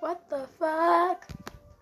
What the fuck?